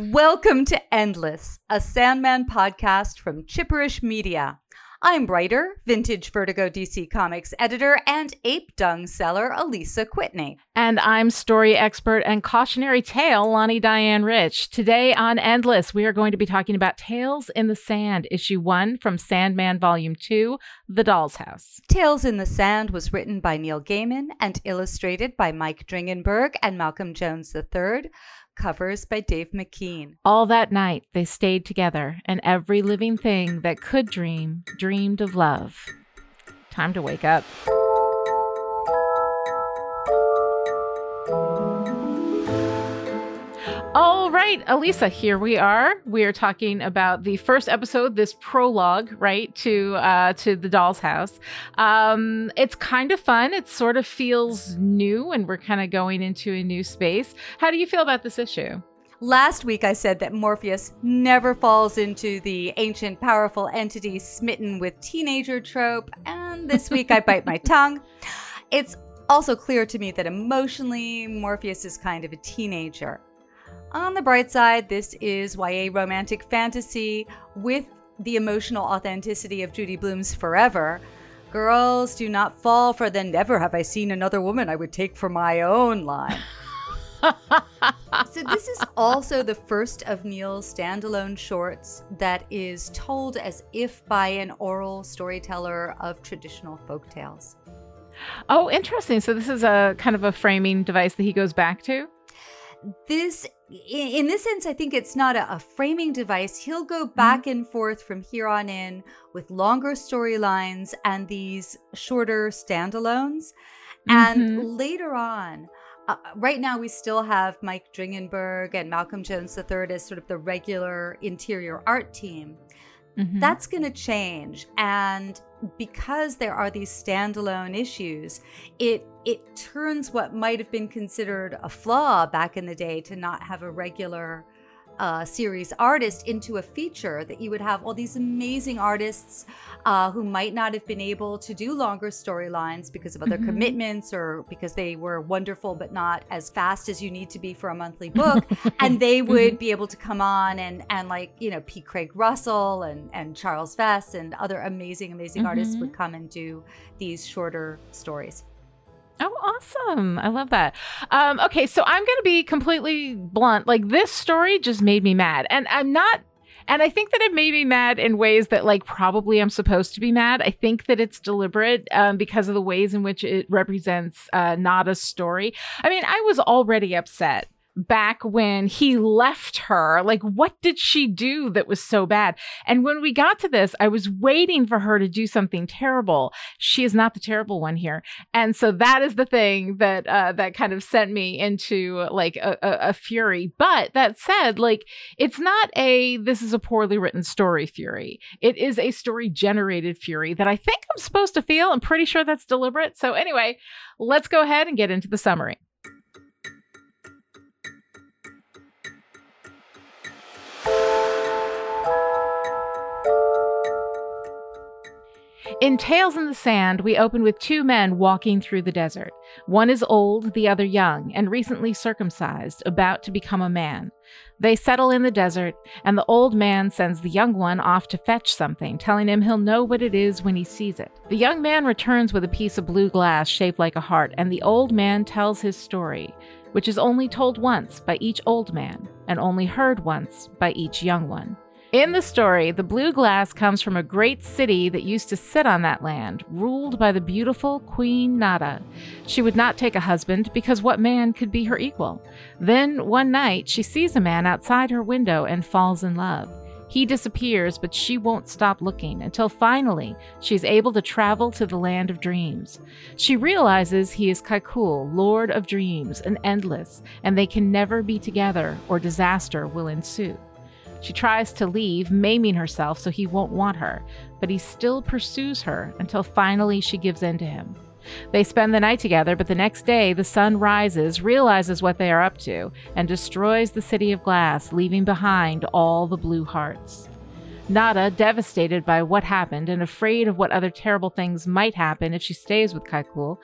Welcome to Endless, a Sandman podcast from Chipperish Media. I'm writer, vintage Vertigo DC Comics editor, and ape dung seller Alisa Kwitney. And I'm story expert and cautionary tale Lani Diane Rich. Today on Endless, we are going to be talking about Tales in the Sand, issue one from Sandman Volume 2, The Doll's House. Tales in the Sand was written by Neil Gaiman and illustrated by Mike Dringenberg and Malcolm Jones III covers by Dave McKean. All that night they stayed together, and every living thing that could dream dreamed of love. Time to wake up. Right, Alisa, here we are. We are talking about the first episode, this prologue, right, to uh to the doll's house. Um it's kind of fun. It sort of feels new and we're kind of going into a new space. How do you feel about this issue? Last week, I said that Morpheus never falls into the ancient, powerful entity smitten with teenager trope, and this week I bite my tongue. It's also clear to me that emotionally, Morpheus is kind of a teenager. On the bright side, this is YA romantic fantasy with the emotional authenticity of Judy Blume's Forever. Girls do not fall for the never have I seen another woman I would take for my own line. so this is also the first of Neil's standalone shorts that is told as if by an oral storyteller of traditional folk tales. Oh, interesting. So this is a kind of a framing device that he goes back to? This in this sense, I think it's not a, a framing device. He'll go back mm-hmm. and forth from here on in with longer storylines and these shorter standalones. Mm-hmm. And later on, uh, right now we still have Mike Dringenberg and Malcolm Jones III as sort of the regular interior art team. Mm-hmm. That's going to change. And because there are these standalone issues, it it turns what might have been considered a flaw back in the day to not have a regular uh, series artist into a feature that you would have all these amazing artists uh, who might not have been able to do longer storylines because of other mm-hmm. commitments or because they were wonderful but not as fast as you need to be for a monthly book and they would mm-hmm. be able to come on and and like you know P. Craig Russell and and Charles Vess and other amazing amazing mm-hmm. artists would come and do these shorter stories. Oh, awesome. I love that. Um, okay, so I'm going to be completely blunt. Like, this story just made me mad. And I'm not. And I think that it made me mad in ways that, like, probably I'm supposed to be mad. I think that it's deliberate um, because of the ways in which it represents uh, not a story. I mean, I was already upset back when he left her. Like, what did she do that was so bad? And when we got to this, I was waiting for her to do something terrible. She is not the terrible one here. And so that is the thing that uh, that kind of sent me into like a, a, a fury. But that said, like, it's not a this is a poorly written story fury. It is a story generated fury that I think I'm supposed to feel. I'm pretty sure that's deliberate. So anyway, let's go ahead and get into the summary. In Tales in the Sand, we open with two men walking through the desert. One is old, the other young, and recently circumcised, about to become a man. They settle in the desert, and the old man sends the young one off to fetch something, telling him he'll know what it is when he sees it. The young man returns with a piece of blue glass shaped like a heart, and the old man tells his story, which is only told once by each old man, and only heard once by each young one. In the story, the blue glass comes from a great city that used to sit on that land, ruled by the beautiful Queen Nada. She would not take a husband because what man could be her equal? Then, one night, she sees a man outside her window and falls in love. He disappears, but she won't stop looking until finally she's able to travel to the land of dreams. She realizes he is Kai'ckul, Lord of Dreams, and endless, and they can never be together or disaster will ensue. She tries to leave, maiming herself so he won't want her, but he still pursues her until finally she gives in to him. They spend the night together, but the next day the sun rises, realizes what they are up to, and destroys the city of glass, leaving behind all the blue hearts. Nada, devastated by what happened and afraid of what other terrible things might happen if she stays with Kai'ckul,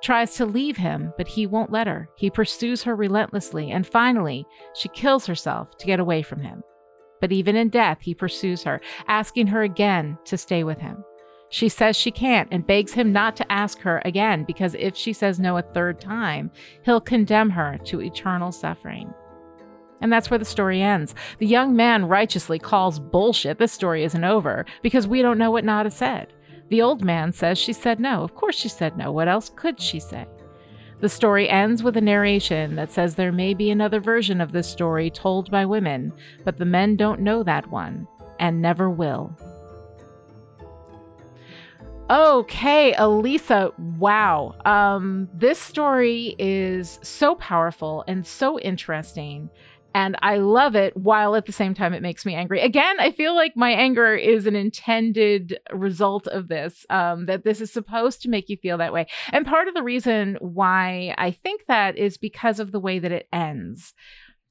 tries to leave him, but he won't let her. He pursues her relentlessly, and finally, she kills herself to get away from him. But even in death, he pursues her, asking her again to stay with him. She says she can't and begs him not to ask her again because if she says no a third time, he'll condemn her to eternal suffering. And that's where the story ends. The young man righteously calls bullshit. This story isn't over because we don't know what Nada said. The old man says she said no. Of course she said no. What else could she say? The story ends with a narration that says there may be another version of this story told by women, but the men don't know that one and never will. Okay, Alisa, wow. Um, this story is so powerful and so interesting. And I love it while at the same time it makes me angry. Again, I feel like my anger is an intended result of this, um, that this is supposed to make you feel that way. And part of the reason why I think that is because of the way that it ends.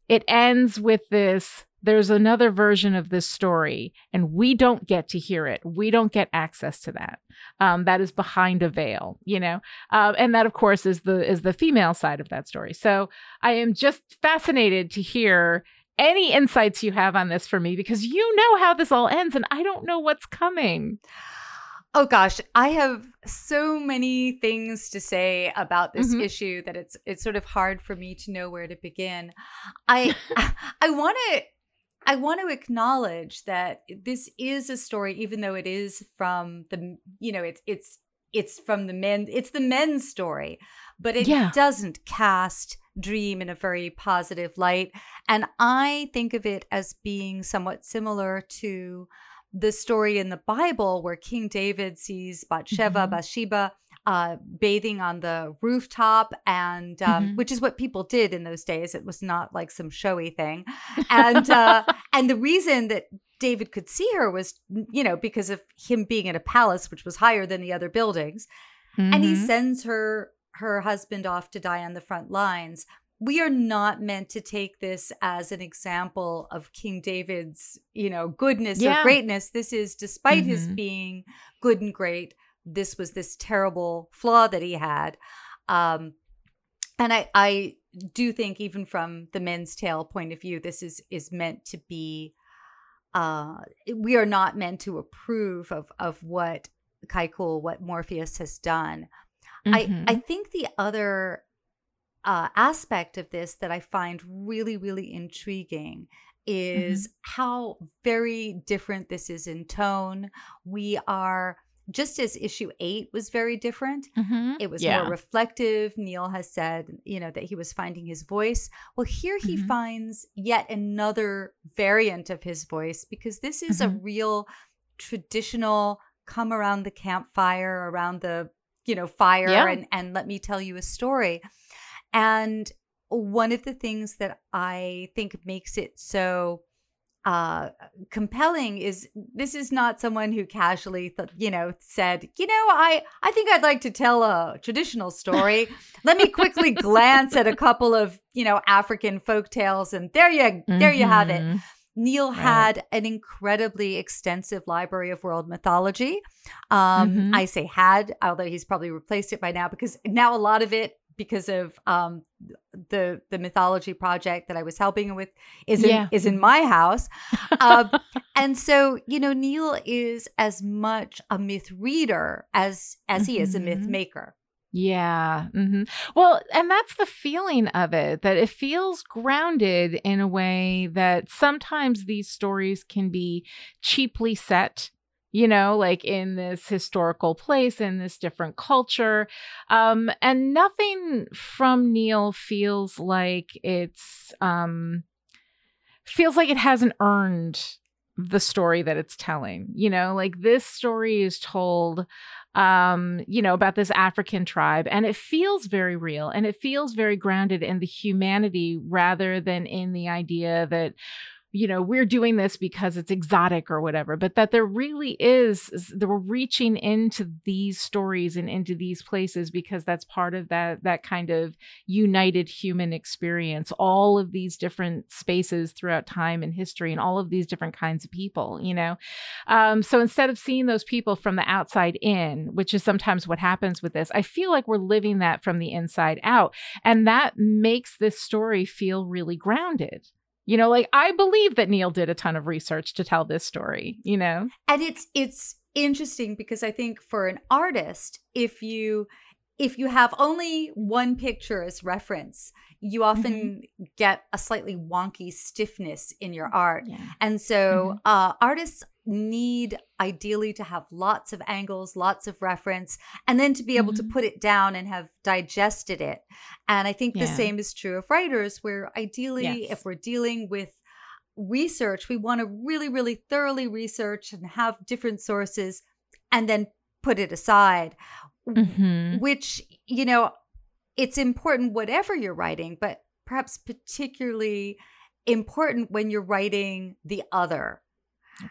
It ends with this there's another version of this story and we don't get to hear it. We don't get access to that. Um, that is behind a veil you know? Uh, and that of course is the is the female side of that story. So i am just fascinated to hear any insights you have on this for me because you know how this all ends and i don't know what's coming. Oh gosh, I have so many things to say about this mm-hmm. issue that it's it's sort of hard for me to know where to begin. I I want to I want to acknowledge that this is a story, even though it is from the, you know, it's it's it's from the men, it's the men's story, but it yeah. doesn't cast Dream in a very positive light. And I think of it as being somewhat similar to the story in the Bible where King David sees Bathsheba, mm-hmm. Bathsheba uh, bathing on the rooftop, and um, mm-hmm. which is what people did in those days. It was not like some showy thing, and uh, and the reason that David could see her was, you know, because of him being in a palace which was higher than the other buildings, mm-hmm. and he mm-hmm. sends her her husband off to die on the front lines. We are not meant to take this as an example of King David's, you know, goodness yeah. or greatness. This is despite mm-hmm. his being good and great, this was this terrible flaw that he had. Um, and I, I do think even from the men's tale point of view, this is is meant to be. Uh, we are not meant to approve of of what Kai'ckul, what Morpheus has done. Mm-hmm. I I think the other uh, aspect of this that I find really really intriguing is mm-hmm. how very different this is in tone. We are just as issue eight was very different, mm-hmm. it was yeah. more reflective. Neil has said, you know, that he was finding his voice. Well, here he mm-hmm. finds yet another variant of his voice because this is mm-hmm. a real traditional come around the campfire, around the, you know, fire yeah. and, and let me tell you a story. And one of the things that I think makes it so uh compelling is this is not someone who casually th- you know said you know i i think i'd like to tell a traditional story let me quickly glance at a couple of you know african folk tales and there you mm-hmm. there you have it mm-hmm. Neil right. had an incredibly extensive library of world mythology. Um, mm-hmm. I say had, although he's probably replaced it by now because now a lot of it because of um, the the mythology project that I was helping with is in, yeah. is in my house, uh, and so you know Neil is as much a myth reader as as he is a myth mm-hmm. maker. Yeah. Mm-hmm. Well, and that's the feeling of it that it feels grounded in a way that sometimes these stories can be cheaply set you know, like in this historical place, in this different culture. Um, and nothing from Neil feels like it's, um, feels like it hasn't earned the story that it's telling. You know, like this story is told um, you know, about this African tribe. And it feels very real and it feels very grounded in the humanity rather than in the idea that you know, we're doing this because it's exotic or whatever, but that there really is, that we're reaching into these stories and into these places because that's part of that, that kind of united human experience, all of these different spaces throughout time and history and all of these different kinds of people, you know? Um, so instead of seeing those people from the outside in, which is sometimes what happens with this, I feel like we're living that from the inside out. And that makes this story feel really grounded. You know, like I believe that Neil did a ton of research to tell this story, you know? And it's it's interesting because I think for an artist, if you if you have only one picture as reference, you often mm-hmm. get a slightly wonky stiffness in your art. Yeah. And so mm-hmm. uh, artists need ideally to have lots of angles, lots of reference, and then to be able mm-hmm. to put it down and have digested it. And I think yeah. the same is true of writers, where ideally, yes. if we're dealing with research, we want to really, really thoroughly research and have different sources and then put it aside, mm-hmm. which, you know, it's important whatever you're writing, but perhaps particularly important when you're writing the other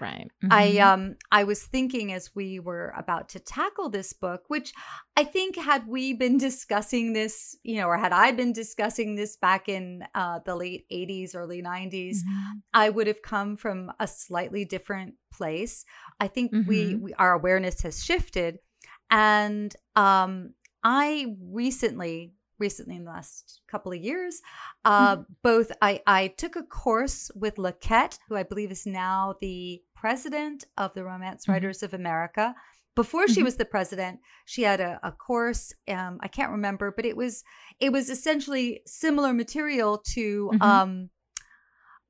Right. Mm-hmm. I um I was thinking as we were about to tackle this book, which I think had we been discussing this, you know, or had I been discussing this back in uh, the late 80s, early 90s, mm-hmm. I would have come from a slightly different place. I think mm-hmm. we, we our awareness has shifted and um I recently recently in the last couple of years. Uh, mm-hmm. Both I, I took a course with LaQuette, who I believe is now the president of the Romance mm-hmm. Writers of America. Before she mm-hmm. was the president, she had a, a course. Um, I can't remember, but it was it was essentially similar material to mm-hmm. um,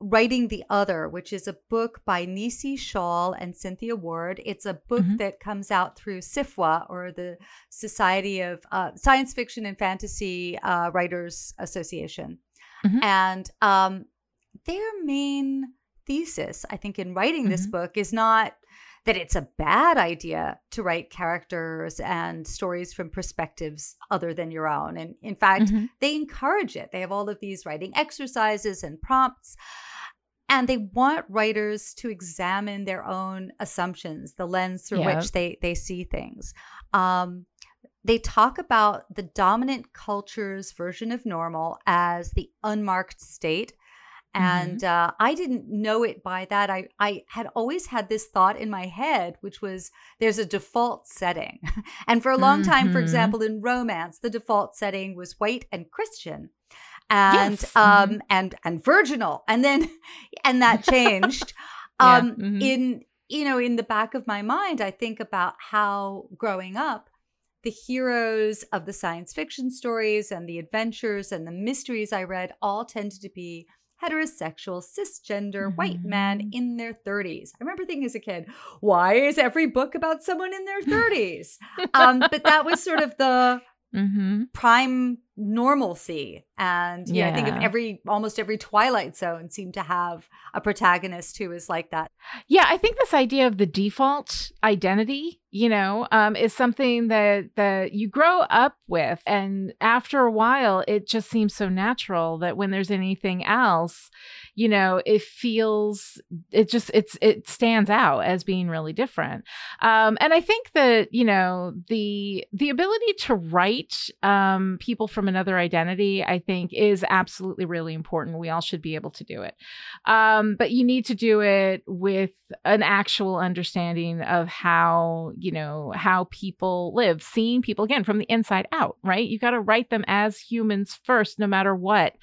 Writing the Other, which is a book by Nisi Shawl and Cynthia Ward. It's a book mm-hmm. that comes out through SFWA, or the Society of uh, Science Fiction and Fantasy uh, Writers Association. Mm-hmm. And um, their main thesis, I think, in writing mm-hmm. this book is not that it's a bad idea to write characters and stories from perspectives other than your own. And in fact, mm-hmm. they encourage it. They have all of these writing exercises and prompts. And they want writers to examine their own assumptions, the lens through yeah. which they, they see things. Um, they talk about the dominant culture's version of normal as the unmarked state and mm-hmm. uh, i didn't know it by that I, I had always had this thought in my head which was there's a default setting and for a long mm-hmm. time for mm-hmm. example in romance the default setting was white and christian and yes. um mm-hmm. and and virginal and then and that changed yeah. um mm-hmm. in you know in the back of my mind i think about how growing up the heroes of the science fiction stories and the adventures and the mysteries i read all tended to be heterosexual, cisgender, mm-hmm. white man mm-hmm. in their 30s. I remember thinking as a kid, why is every book about someone in their 30s? um, but that was sort of the mm-hmm. prime normalcy. And yeah. Know, I think of every almost every Twilight Zone seemed to have a protagonist who is like that. Yeah, I think this idea of the default identity, you know, um, is something that that you grow up with, and after a while, it just seems so natural that when there's anything else, you know, it feels it just it's it stands out as being really different. Um, and I think that you know the the ability to write um, people from another identity, I think, is absolutely really important. We all should be able to do it. Um, but you need to do it with an actual understanding of how, you know, how people live, seeing people again from the inside out, right? You got to write them as humans first, no matter what,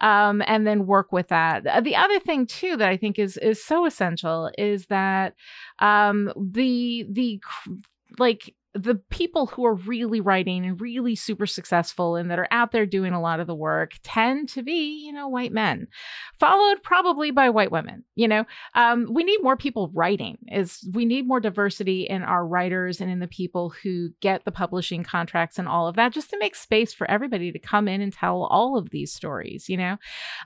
um, and then work with that. The other thing, too, that I think is is so essential is that um, the the like the people who are really writing and really super successful and that are out there doing a lot of the work tend to be, you know, white men, followed probably by white women. You know, um, we need more people writing. Is we need more diversity in our writers and in the people who get the publishing contracts and all of that, just to make space for everybody to come in and tell all of these stories. You know,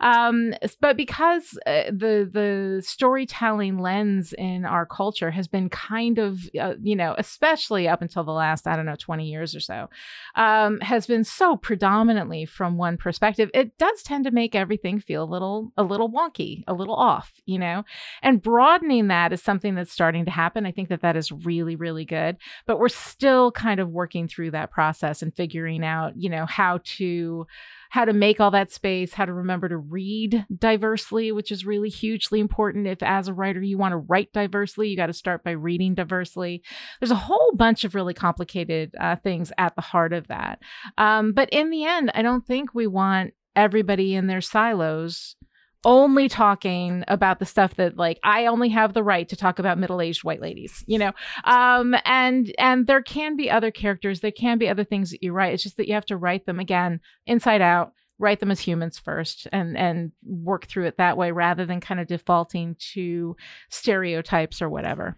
um, but because uh, the the storytelling lens in our culture has been kind of, uh, you know, especially up until until the last, I don't know, 20 years or so, um, has been so predominantly from one perspective. It does tend to make everything feel a little, a little wonky, a little off, you know? And broadening that is something that's starting to happen. I think that that is really, really good. But we're still kind of working through that process and figuring out, you know, how to how to make all that space, how to remember to read diversely, which is really hugely important. If, as a writer, you want to write diversely, you got to start by reading diversely. There's a whole bunch of really complicated uh, things at the heart of that. Um, but in the end, I don't think we want everybody in their silos only talking about the stuff that like I only have the right to talk about middle-aged white ladies, you know. Um and and there can be other characters, there can be other things that you write. It's just that you have to write them again inside out, write them as humans first and and work through it that way rather than kind of defaulting to stereotypes or whatever.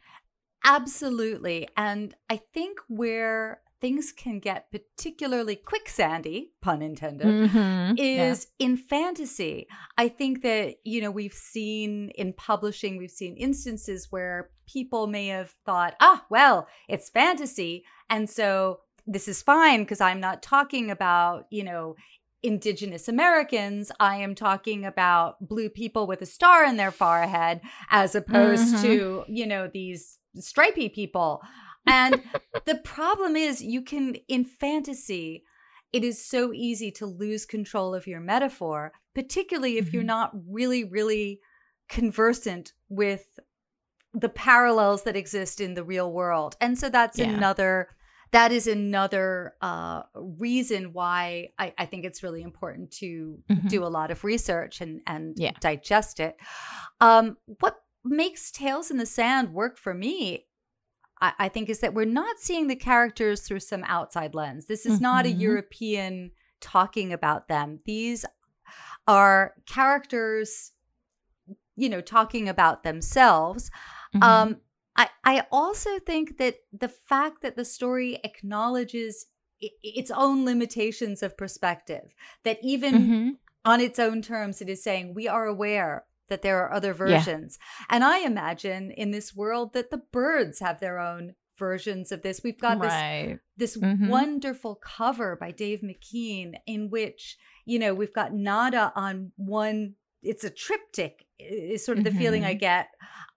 Absolutely. And I think where things can get particularly quicksandy, pun intended, mm-hmm. is yeah. in fantasy. I think that, you know, we've seen in publishing, we've seen instances where people may have thought, ah, well, it's fantasy. And so this is fine because I'm not talking about, you know, indigenous Americans. I am talking about blue people with a star in their forehead as opposed mm-hmm. to, you know, these stripy people. And the problem is, you can, in fantasy, it is so easy to lose control of your metaphor, particularly if mm-hmm. you're not really, really conversant with the parallels that exist in the real world. And so that's yeah. another that is another uh, reason why I, I, think it's really important to mm-hmm. do a lot of research and and yeah. digest it. Um, what makes Tales in the Sand work for me I, I think is that we're not seeing the characters through some outside lens. This is mm-hmm. not a mm-hmm. European talking about them. These are characters, you know, talking about themselves. Mm-hmm. Um, I, I also think that the fact that the story acknowledges its own limitations of perspective, that even mm-hmm. on its own terms, it is saying we are aware that there are other versions. Yeah. And I imagine in this world that the birds have their own versions of this. We've got right. this this mm-hmm. wonderful cover by Dave McKean in which, you know, we've got Nada on one it's a triptych is sort of the mm-hmm. feeling I mm-hmm. get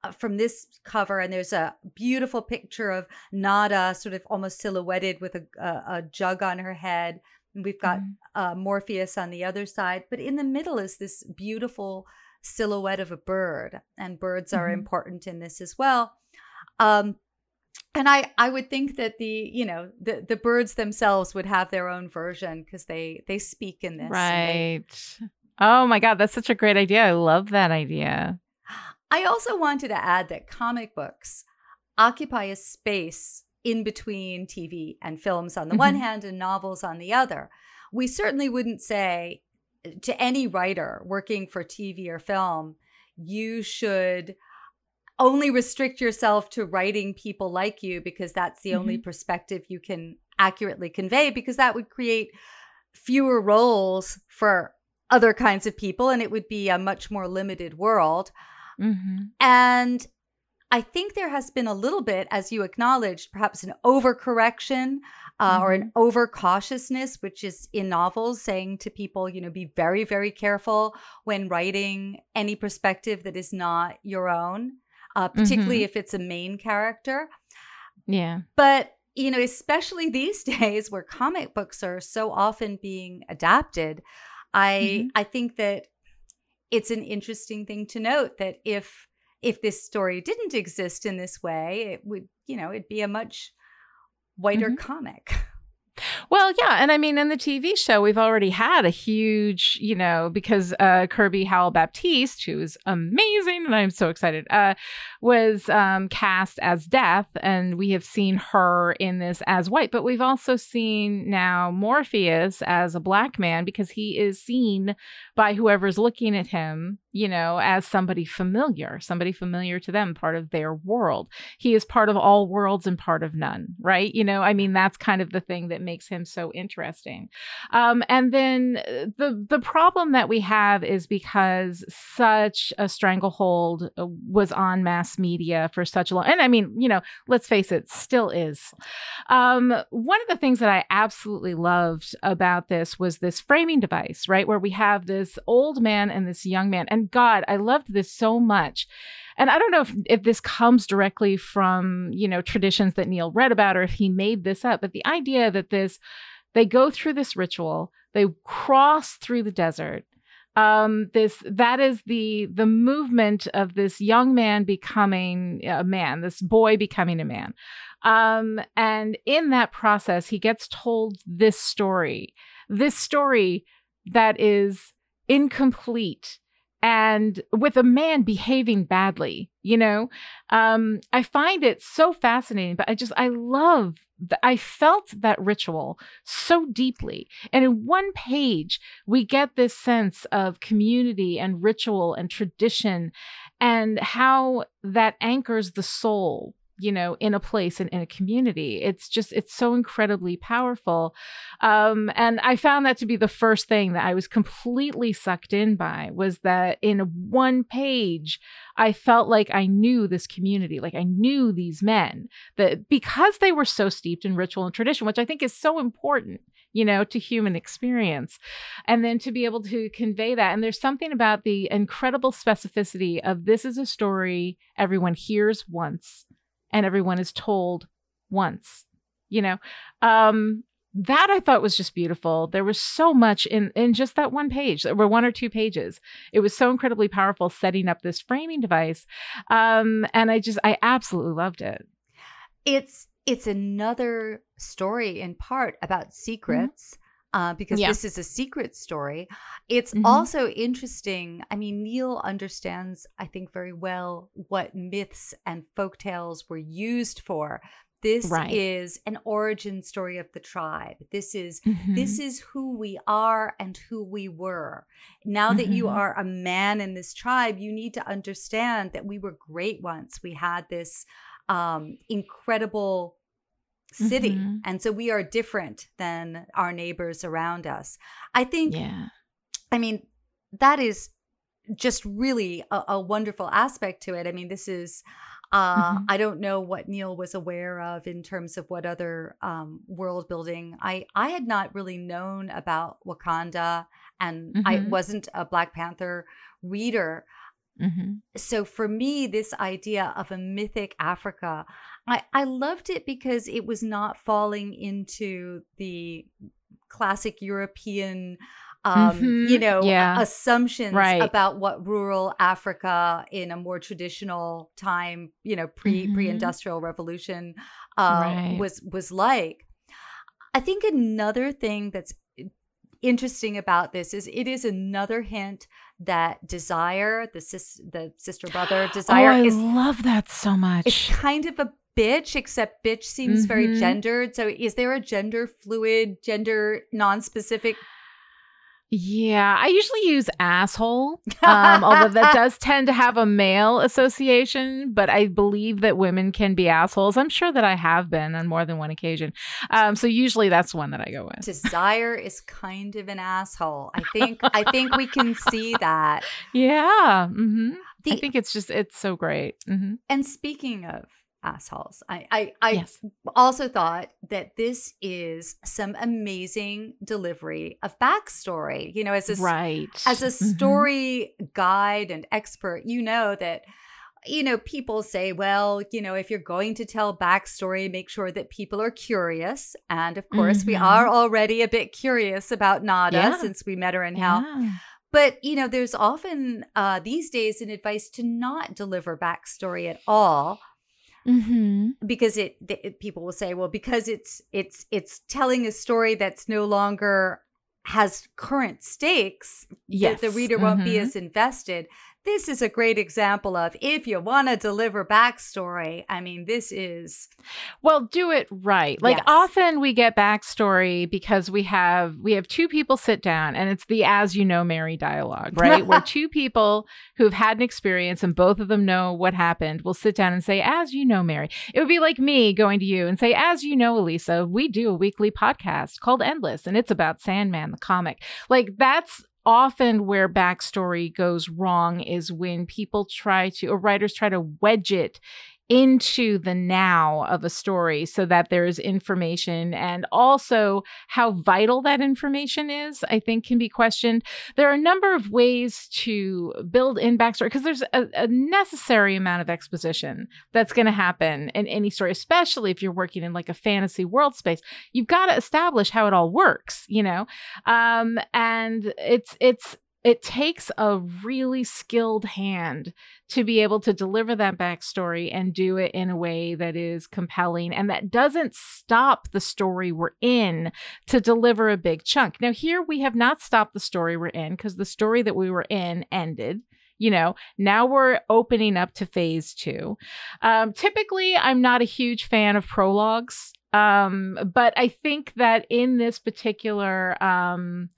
uh, from this cover and there's a beautiful picture of Nada sort of almost silhouetted with a, a, a jug on her head. And we've got mm-hmm. uh, Morpheus on the other side, but in the middle is this beautiful silhouette of a bird, and birds are mm-hmm. important in this as well. Um, and I, I would think that the you know the the birds themselves would have their own version because they they speak in this right they, oh my god that's such a great idea i love that idea i also wanted to add that comic books occupy a space in between tv and films on the mm-hmm. one hand and novels on the other we certainly wouldn't say to any writer working for TV or film, you should only restrict yourself to writing people like you because that's the mm-hmm. only perspective you can accurately convey because that would create fewer roles for other kinds of people and it would be a much more limited world. Mm-hmm. And I think there has been a little bit, as you acknowledged, perhaps an overcorrection uh, mm-hmm. or an mm-hmm. overcautiousness, which is in novels saying to people, you know, be very, very careful when writing any perspective that is not your own, uh, particularly mm-hmm. if it's a main character. Yeah. But, you know, especially these days where comic books are so often being adapted, I mm-hmm. I think that it's an interesting thing to note that if if this story didn't exist in this way, it would, you know, it'd be a much whiter mm-hmm. comic. Well, yeah, and I mean, in the TV show, we've already had a huge, you know, because uh, Kirby Howell Baptiste, who is amazing, and I'm so excited, uh, was um, cast as Death, and we have seen her in this as White, but we've also seen now Morpheus as a black man because he is seen by whoever's looking at him you know, as somebody familiar, somebody familiar to them, part of their world. He is part of all worlds and part of none, right? You know, I mean, that's kind of the thing that makes him so interesting. Um, and then uh, the the problem that we have is because such a stranglehold uh, was on mass media for such a long, and I mean, you know, let's face it, still is. Um, one of the things that I absolutely loved about this was this framing device, right, where we have this old man and this young man, and God, I loved this so much and I don't know if, if this comes directly from, you know, traditions that Neil read about or if he made this up, but the idea that this, they go through this ritual, they cross through the desert. Um, this that is the the movement of this young man becoming a man, this boy becoming a man. Um, and in that process, he gets told this story, this story that is incomplete and with a man behaving badly you know? Um i find it so fascinating but i just i love i felt that ritual so deeply. And in one page we get this sense of community and ritual and tradition and how that anchors the soul you know in a place and in a community it's just it's so incredibly powerful um, and i found that to be the first thing that i was completely sucked in by was that in one page i felt like i knew this community like i knew these men that because they were so steeped in ritual and tradition which i think is so important you know, to human experience. And then to be able to convey that. And there's something about the incredible specificity of this is a story everyone hears once and everyone is told once you know? Um that i thought was just beautiful. There was so much in in just that one page there were one or two pages. It was so incredibly powerful setting up this framing device um and i just i absolutely loved it. It's it's another story in part about mm-hmm. secrets uh, because yeah. this is a secret story. It's mm-hmm. also interesting. I mean, Neil understands, I think, very well what myths and folk tales were used for. This right. is an origin story of the tribe. This is mm-hmm. this is who we are and who we were. Now mm-hmm. that you mm-hmm. are a man in this tribe, you need to understand that we were great once. We had this um, incredible city. Mm-hmm. And so we are different than our neighbors around us. I think, yeah. I mean, that is just really a, a wonderful aspect to it. I mean, this is. Uh, mm-hmm. I don't know what Neil was aware of in terms of what other um, world building. I I had not really known about Wakanda, and mm-hmm. I wasn't a Black Panther reader. Mm-hmm. So for me, this idea of a mythic Africa, I, I loved it because it was not falling into the classic European um, mm-hmm. you know, yeah. assumptions right. about what rural Africa in a more traditional time, you know, pre mm-hmm. pre industrial revolution uh, right. was was like. I think another thing that's interesting about this is it is another hint that desire, the sis, the sister brother desire, oh, I is love that so much. It's kind of a bitch, except bitch seems mm-hmm. very gendered. So is there a gender fluid, gender non-specific yeah, I usually use asshole, um, although that does tend to have a male association, but I believe that women can be assholes. I'm sure that I have been on more than one occasion. Um, so usually that's one that I go with. Desire is kind of an asshole. I think I think we can see that. Yeah. Mm-hmm. The, I think it's just it's so great. Mm-hmm. And speaking of assholes. I I, I yes. also thought that this is some amazing delivery of backstory. You know, as a right as a mm-hmm. story mm-hmm. guide and expert, you know that you know people say, well, you know, if you're going to tell backstory, make sure that people are curious. And of course, mm-hmm. we are already a bit curious about Nada yeah. since we met her in hell. Yeah. But you know, there's often uh, these days an advice to not deliver backstory at all Mm-hmm. because it, it, people will say well because it's it's it's telling a story that's no longer has current stakes yes. the, reader mm-hmm. won't be mm-hmm. as invested this is a great example of if you want to deliver backstory. I mean, this is. Well, do it right. Like Yes. often we get backstory because we have we have two people sit down and it's the as you know Mary dialogue, right? Where two people who've had an experience and both of them know what happened will sit down and say, as you know, Mary. It would be like me going to you and say, as you know, Alisa, we do a weekly podcast called Endless and it's about Sandman, the comic. Like that's often where backstory goes wrong is when people try to or writers try to wedge it into the now of a story so that there's information and also how vital that information is i think can be questioned. There are a number of ways to build in backstory because there's a, a necessary amount of exposition that's going to happen in any story especially if you're working in like a fantasy world space. You've got to establish how it all works you know? Um and it's it's it takes a really skilled hand to be able to deliver that backstory and do it in a way that is compelling and that doesn't stop the story we're in to deliver a big chunk. Now, here we have not stopped the story we're in because the story that we were in ended. You know, now we're opening up to phase two. Um, typically, I'm not a huge fan of prologues, um, but I think that in this particular um,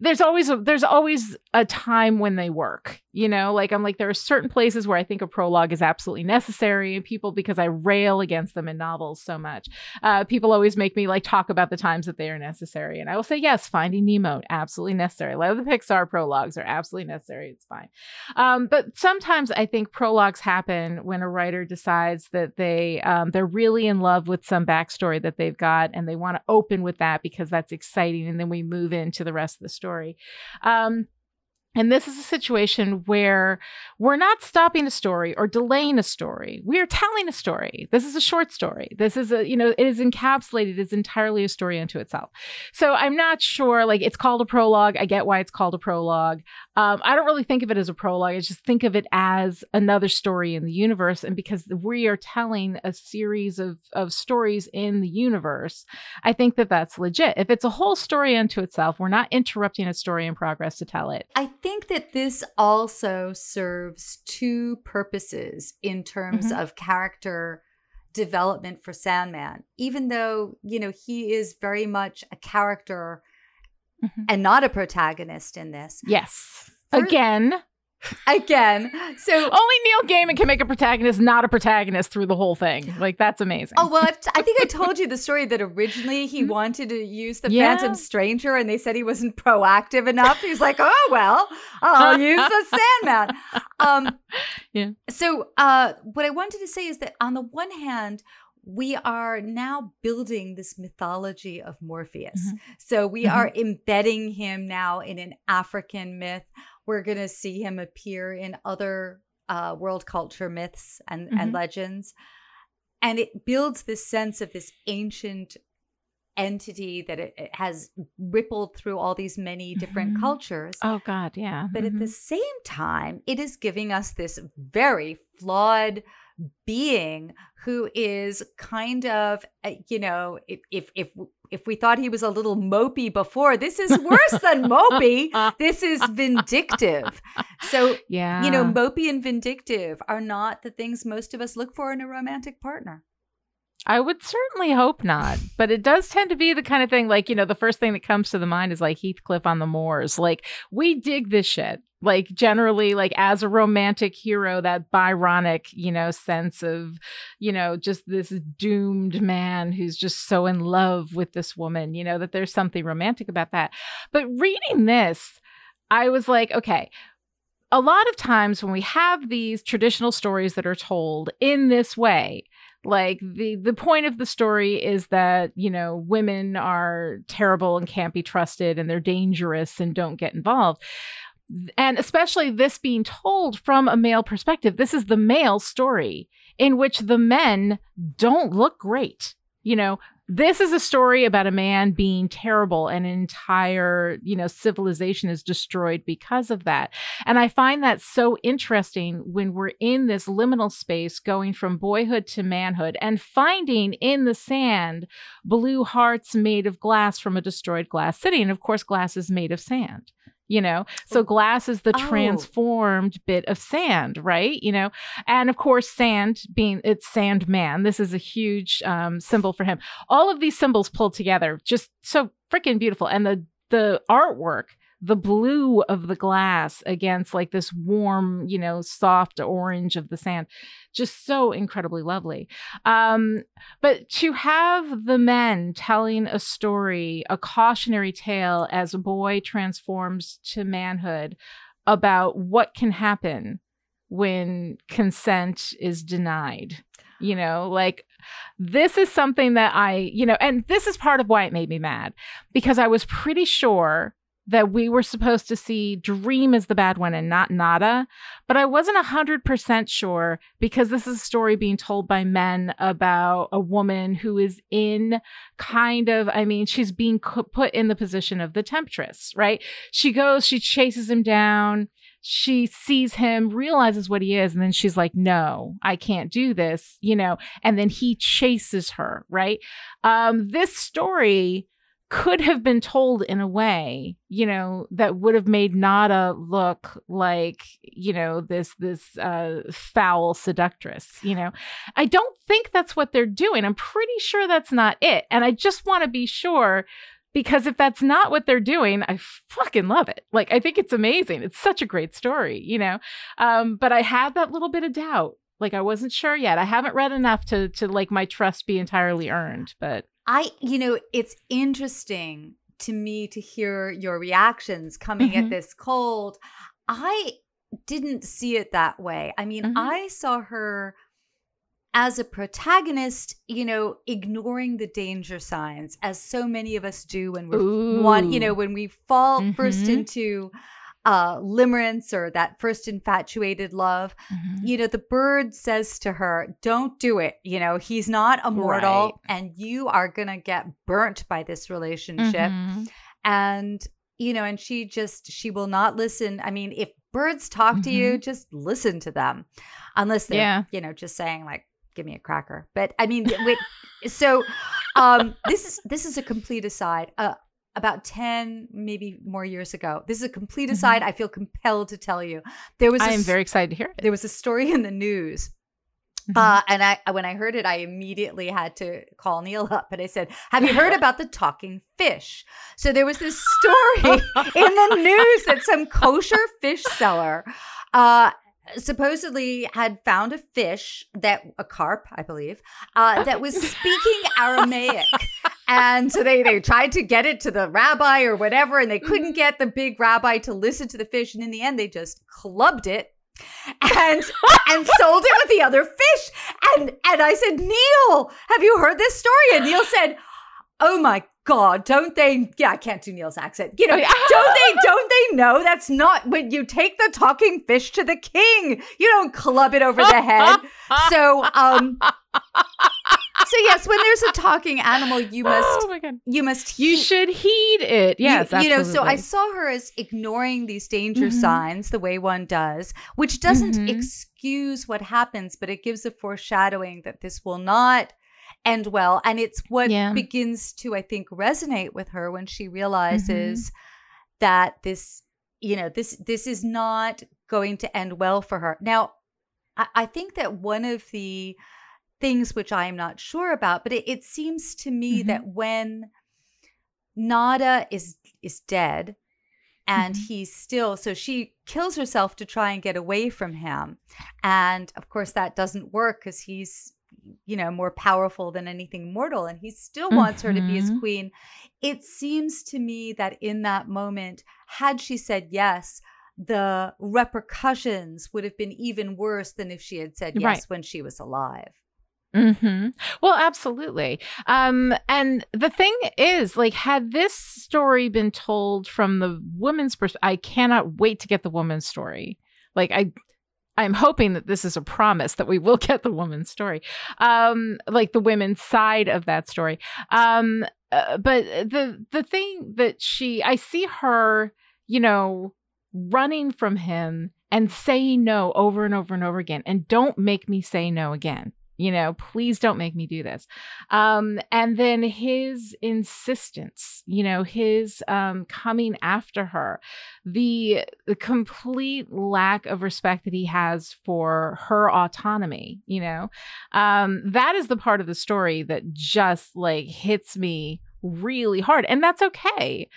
there's always a, there's always a time when they work you know like i'm like there are certain places where i think a prologue is absolutely necessary and people because i rail against them in novels so much uh, people always make me like talk about the times that they are necessary. And i will say yes finding nemo absolutely necessary. A lot of the pixar prologues are absolutely necessary. It's fine. Um, but sometimes i think prologues happen when a writer decides that they um, they're really in love with some backstory that they've got and they want to open with that because that's exciting and then we move into the rest of the story. Um, and this is a situation where we're not stopping a story or delaying a story. We are telling a story. This is a short story. This is a, you know, it is encapsulated, it's entirely a story unto itself. So I'm not sure, like, it's called a prologue. I get why it's called a prologue. Um, I don't really think of it as a prologue. I just think of it as another story in the universe. And because we are telling a series of, of stories in the universe, I think that that's legit. If it's a whole story unto itself, we're not interrupting a story in progress to tell it. I that this also serves two purposes in terms Mhm. of character development for Sandman. Even though, you know, he is very much a character Mhm. and not a protagonist in this. Yes. For- Again, Again, so only Neil Gaiman can make a protagonist not a protagonist through the whole thing. Like that's amazing. Oh well, I've t- I think I told you the story that originally he wanted to use the Mm-hmm. Yeah. Phantom Stranger, and they said he wasn't proactive enough. He's like, "Oh well, I'll use the Sandman." Um, Yeah. So, uh, what I wanted to say is that on the one hand, we are now building this mythology of Morpheus. Mhm. So we Mhm. are embedding him now in an African myth. We're going to see him appear in other uh, world culture myths and, and Mhm. legends. And it builds this sense of this ancient entity that it, it has rippled through all these many different Mhm. cultures. Oh God, yeah. But at the Mhm. same time, it is giving us this very flawed being who is kind of, uh, you know, if if if if we thought he was a little mopey before, this is worse than mopey. This is vindictive. So yeah, you know, mopey and vindictive are not the things most of us look for in a romantic partner. I would certainly hope not, but it does tend to be the kind of thing like, you know, the first thing that comes to the mind is like Heathcliff on the moors. Like, we dig this shit. Like, generally, like as a romantic hero, that Byronic, you know, sense of, you know, just this doomed man who's just so in love with this woman, you know, that there's something romantic about that. But reading this, I was like, okay, a lot of times when we have these traditional stories that are told in this way, like the the point of the story is that you know women are terrible and can't be trusted and they're dangerous and don't get involved and especially this being told from a male perspective this is the male story in which the men don't look great. You know this is a story about a man being terrible and an entire you know civilization is destroyed because of that. And i find that so interesting when we're in this liminal space going from boyhood to manhood and finding in the sand blue hearts made of glass from a destroyed glass city. And of course glass is made of sand you know? So glass is the Oh. transformed bit of sand right? You know? And of course sand being it's sand man this is a huge um, symbol for him. All of these symbols pulled together just so freaking beautiful. And the the artwork the blue of the glass against like this warm you know soft orange of the sand just so incredibly lovely. Um but to have the men telling a story a cautionary tale as a boy transforms to manhood about what can happen when consent is denied you know? Like this is something that i you know and this is part of why it made me mad because i was pretty sure that we were supposed to see dream as the bad one and not nada but i wasn't 100% sure because this is a story being told by men about a woman who is in kind of i mean she's being put in the position of the temptress right? She goes she chases him down she sees him realizes what he is and then she's like no i can't do this you know and then he chases her right? Um this story could have been told in a way you know that would have made nada look like you know this this uh foul seductress you know? I don't think that's what they're doing. I'm pretty sure that's not it. And i just want to be sure because if that's not what they're doing i fucking love it. Like i think it's amazing. It's such a great story you know? Um but i had that little bit of doubt. Like i wasn't sure yet. I haven't read enough to to like my trust be entirely earned but I, you know, it's interesting to me to hear your reactions coming Mhm. at this cold. I didn't see it that way. I mean, Mhm. I saw her as a protagonist, you know, ignoring the danger signs as so many of us do when we're one, you know, when we fall first Mhm. into uh limerence or that first infatuated love Mhm. you know, the bird says to her, Don't do it. You know, he's not immortal Right. and you are going to get burnt by this relationship. Mhm. And, you know, and she just, she will not listen. I mean, if birds talk to you, just listen to them, unless they're, Yeah. you know, just saying, like, give me a cracker. But I mean, wait, so um this is this is a complete aside uh about 10 maybe more years ago this is a complete aside i feel compelled to tell you there was Mm-hmm. I am very excited to hear it. there was a story in the news Mhm. uh, and I, when I heard it, I immediately had to call Neil up and I said, "Have you heard about the talking fish?" So there was this story in the news that some kosher fish seller, uh, supposedly had found a fish that a carp, I believe, uh, that was speaking Aramaic. And so they, they tried to get it to the rabbi or whatever, and they couldn't get the big rabbi to listen to the fish. And in the end, they just clubbed it and and sold it with the other fish. And and I said, Neil, have you heard this story? And Neil said, Oh my God, don't they? Yeah, I can't do Neil's accent. You know, don't they? Don't they know that's not when you take the talking fish to the king? You don't club it over the head. So, um, so yes, when there's a talking animal, you must oh my god. you must You should heed it. Yes, you, you know, so I saw her as ignoring these danger Mhm. signs the way one does, which doesn't Mhm. excuse what happens, but it gives a foreshadowing that this will not end well. And it's what Yeah. begins to, I think, resonate with her when she Mm-hmm. realizes that this, you know, this this is not going to end well for her. Now, I, I think that one of the things which I am not sure about, but it, it seems to me Mhm. that when Nada is is dead and Mhm. he's still so she kills herself to try and get away from him. And of course that doesn't work cuz he's you know more powerful than anything mortal and he still wants her to be his Mhm. queen. It seems to me that in that moment had she said yes the repercussions would have been even worse than if she had said yes Right. when she was alive. Hmm Well, absolutely. Um, and the thing is, like, had this story been told from the woman's perspective, I cannot wait to get the woman's story. Like, I, I'm hoping that this is a promise that we will get the woman's story, um, like the women's side of that story. Um, uh, but the the thing that she, I see her, you know, running from him and saying no over and over and over again, and don't make me say no again You know, please don't make me do this. Um, and then his insistence, you know, his um, coming after her, the, the complete lack of respect that he has for her autonomy, you know, um, that is the part of the story that just like hits me really hard. And that's okay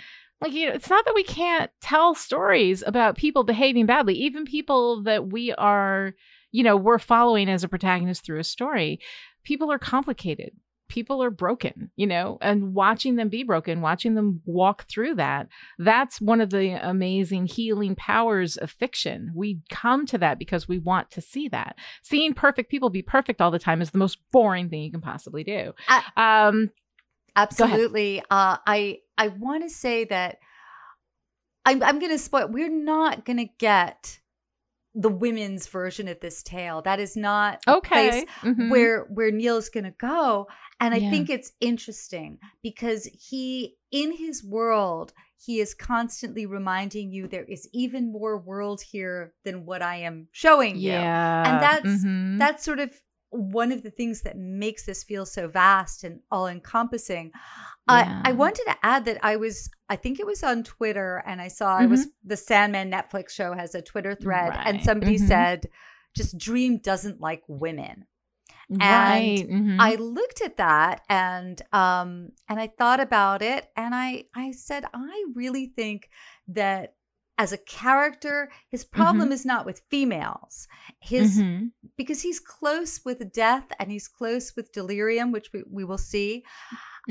like you know it's not that we can't tell stories about people behaving badly even people that we are you know we're following as a protagonist through a story people are complicated. People are broken you know and watching them be broken watching them walk through that that's one of the amazing healing powers of fiction. We come to that because we want to see that. Seeing perfect people be perfect all the time is the most boring thing you can possibly do. I, um absolutely. Uh i i want to say that i'm i'm gonna spoil we're not gonna get the women's version of this tale. That is not okay mm-hmm. where where Neil's going to go. And I yeah. think it's interesting because he in his world he is constantly reminding you there is even more world here than what I am showing you. Yeah. And that's mm-hmm. that's sort of one of the things that makes this feel so vast and all encompassing. Yeah. I, I wanted to add that I was, I think it was on Twitter, and I saw mm-hmm. it was the Sandman Netflix show has a Twitter thread, right. and somebody mm-hmm. said, just Dream doesn't like women. Right. And mm-hmm. I looked at that and um and I thought about it and I I said I really think that as a character his problem mm-hmm. is not with females his mm-hmm. because he's close with death and he's close with delirium which we, we will see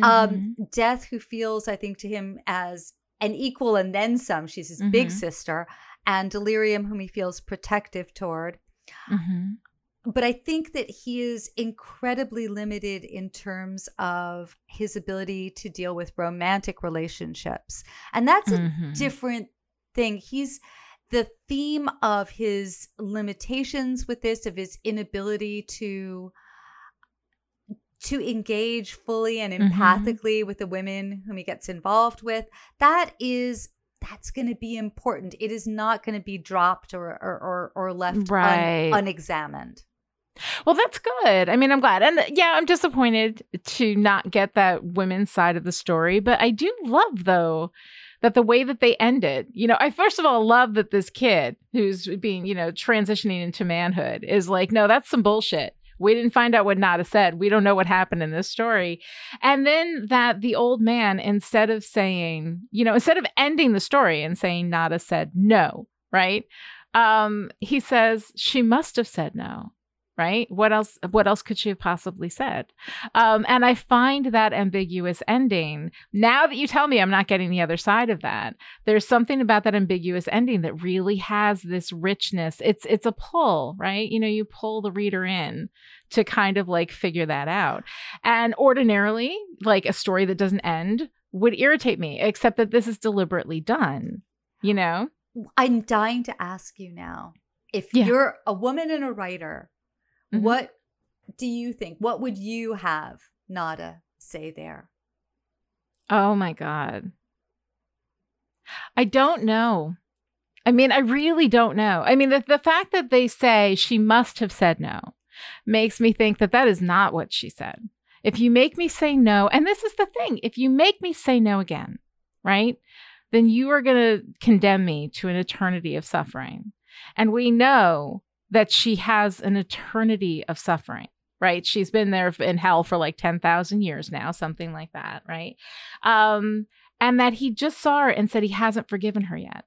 um, mm-hmm. um death who feels i think to him as an equal and then some she's his big mm-hmm. sister and delirium whom he feels protective toward mm-hmm. but I think that he is incredibly limited in terms of his ability to deal with romantic relationships. And that's a mm-hmm. different thing. He's the theme of his limitations with this, of his inability to to engage fully and mm-hmm. empathically mm-hmm. with the women whom he gets involved with. That is that's going to be important. It is not going to be dropped or or or, or left right. un, unexamined. Well, that's good. I mean, I'm glad. And yeah, I'm disappointed to not get that women's side of the story, but I do love though that the way that they ended, you know, I first of all love that this kid who's being, you know, transitioning into manhood is like, no, that's some bullshit. We didn't find out what Nada said. We don't know what happened in this story. And then that the old man, instead of saying, you know, instead of ending the story and saying Nada said no, right? Um, he says, she must have said no right? What else what else could she have possibly said? Um, and i find that ambiguous ending now that you tell me i'm not getting the other side of that there's something about that ambiguous ending that really has this richness. It's it's a pull right? You know you pull the reader in to kind of like figure that out. And ordinarily like a story that doesn't end would irritate me except that this is deliberately done you know? I'm dying to ask you now if yeah. you're a woman and a writer Mm-hmm. What do you think? What would you have Nada say there? Oh my God. I don't know. I mean, I really don't know. I mean, the, the fact that they say she must have said no makes me think that that is not what she said. If you make me say no, and this is the thing, if you make me say no again, right, then you are going to condemn me to an eternity of suffering. And we know that she has an eternity of suffering right? She's been there in hell for like 10,000 years now something like that right? Um and that he just saw her and said he hasn't forgiven her yet.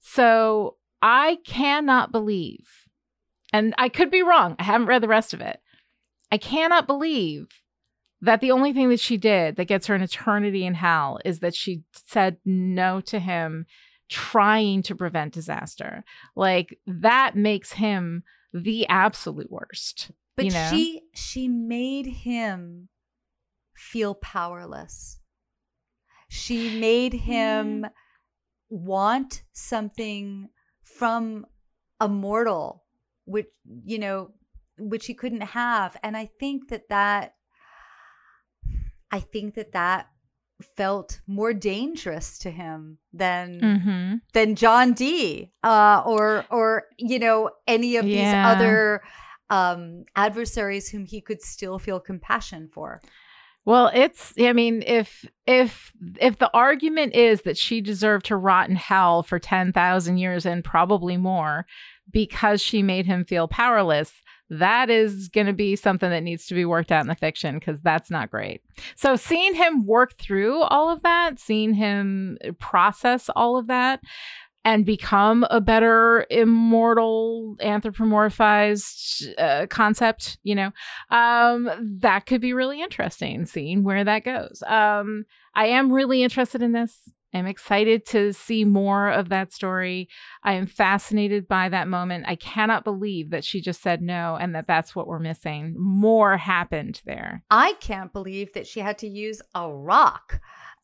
So i cannot believe and i could be wrong i haven't read the rest of it. I cannot believe that the only thing that she did that gets her an eternity in hell is that she said no to him trying to prevent disaster. Like that makes him the absolute worst. But you know? she she made him feel powerless. She made him want something from a mortal which you know which he couldn't have and i think that that i think that that felt more dangerous to him than mm-hmm. than John Dee uh, or or you know any of yeah. these other um, adversaries whom he could still feel compassion for. Well, it's I mean, if if if the argument is that she deserved to rot in hell for 10,000 years and probably more because she made him feel powerless, that is going to be something that needs to be worked out in the fiction because that's not great. So, seeing him work through all of that, seeing him process all of that, and become a better immortal anthropomorphized uh, concept you know um, that could be really interesting seeing where that goes um, i am really interested in this i'm excited to see more of that story i am fascinated by that moment i cannot believe that she just said no and that that's what we're missing more happened there i can't believe that she had to use a rock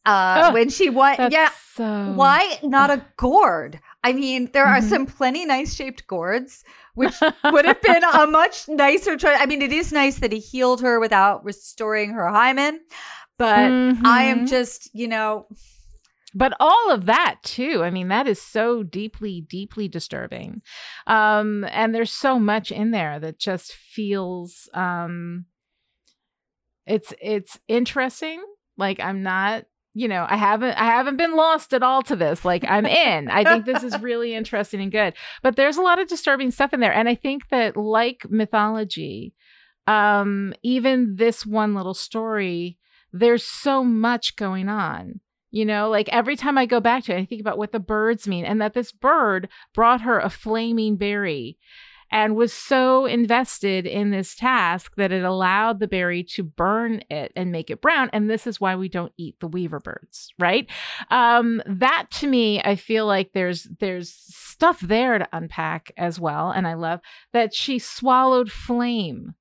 uh, oh, when she went. Yeah. So... Why not a gourd? I mean, there are mm-hmm. some plenty nice shaped gourds, which would have been a much nicer choice. I mean, it is nice that he healed her without restoring her hymen, but mm-hmm. I am mm-hmm. just, you know. But all of that too. I mean, that is so deeply, deeply disturbing. Um, and there's so much in there that just feels um it's it's interesting. Like I'm not you know, I haven't I haven't been lost at all to this. Like I'm in. I think this is really interesting and good. But there's a lot of disturbing stuff in there. And I think that like mythology, um, even this one little story, there's so much going on. You know, like every time I go back to it, I think about what the birds mean and that this bird brought her a flaming berry and was so invested in this task that it allowed the berry to burn it and make it brown. And this is why we don't eat the weaver birds, right? Um, that to me, I feel like there's there's stuff there to unpack as well. And I love that she swallowed flame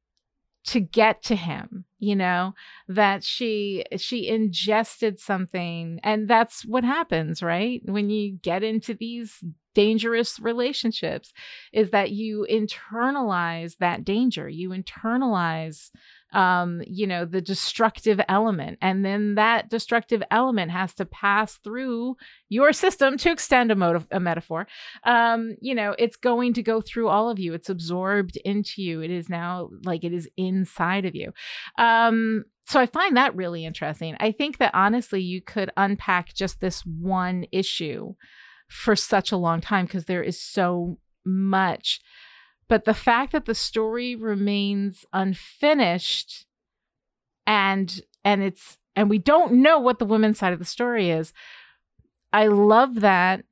to get to him you know that she she ingested something and that's what happens right? When you get into these dangerous relationships is that you internalize that danger you internalize um you know the destructive element and then that destructive element has to pass through your system to extend a, motive, a metaphor um you know it's going to go through all of you it's absorbed into you it is now like it is inside of you um so I find that really interesting. I think that honestly, you could unpack just this one issue for such a long time because there is so much. But the fact that the story remains unfinished and and it's and we don't know what the women's side of the story is. I love that.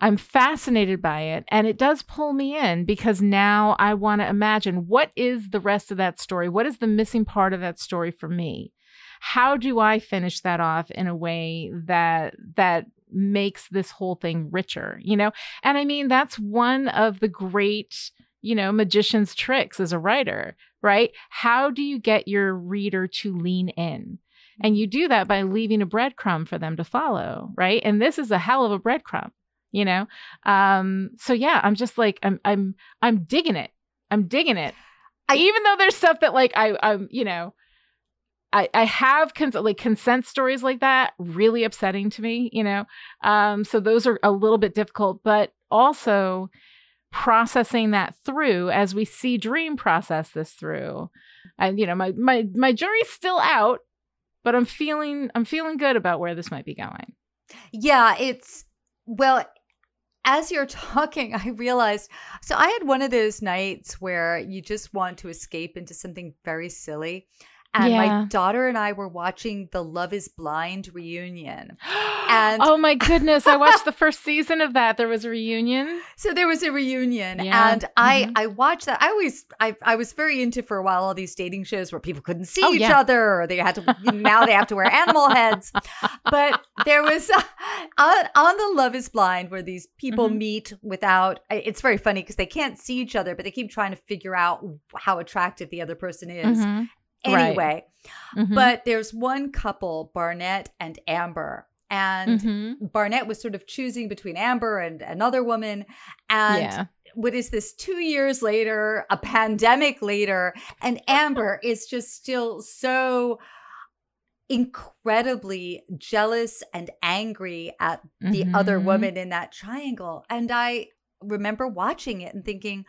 I'm fascinated by it and it does pull me in because now I want to imagine what is the rest of that story? What is the missing part of that story for me? How do I finish that off in a way that that makes this whole thing richer, you know? And I mean, that's one of the great, you know, magician's tricks as a writer, right? How do you get your reader to lean in? And you do that by leaving a breadcrumb for them to follow, right? And this is a hell of a breadcrumb, you know? Um, so yeah, I'm just like, I'm, I'm, I'm digging it. I'm digging it. I, Even though there's stuff that like I, I'm, you know, I, I have cons- like consent stories like that really upsetting to me, you know. Um, so those are a little bit difficult, but also processing that through as we see Dream process this through. And you know, my my my jury's still out, but I'm feeling I'm feeling good about where this might be going. Yeah, it's well, as you're talking, I realized so I had one of those nights where you just want to escape into something very silly. And yeah. my daughter and I were watching the Love is Blind reunion. And oh my goodness, I watched the first season of that. There was a reunion. So there was a reunion yeah. and I mm-hmm. I watched that. I always I I was very into for a while all these dating shows where people couldn't see oh, each yeah. other or they had to now they have to wear animal heads. But there was uh, on, on the Love is Blind where these people mm-hmm. meet without it's very funny because they can't see each other but they keep trying to figure out how attractive the other person is. Mm-hmm anyway. Right. Mm-hmm. But there's one couple, Barnett and Amber. And mm-hmm. Barnett was sort of choosing between Amber and another woman. And yeah. what is this, two years later, a pandemic later, and Amber is just still so incredibly jealous and angry at the mm-hmm. other woman in that triangle. And I remember watching it and thinking,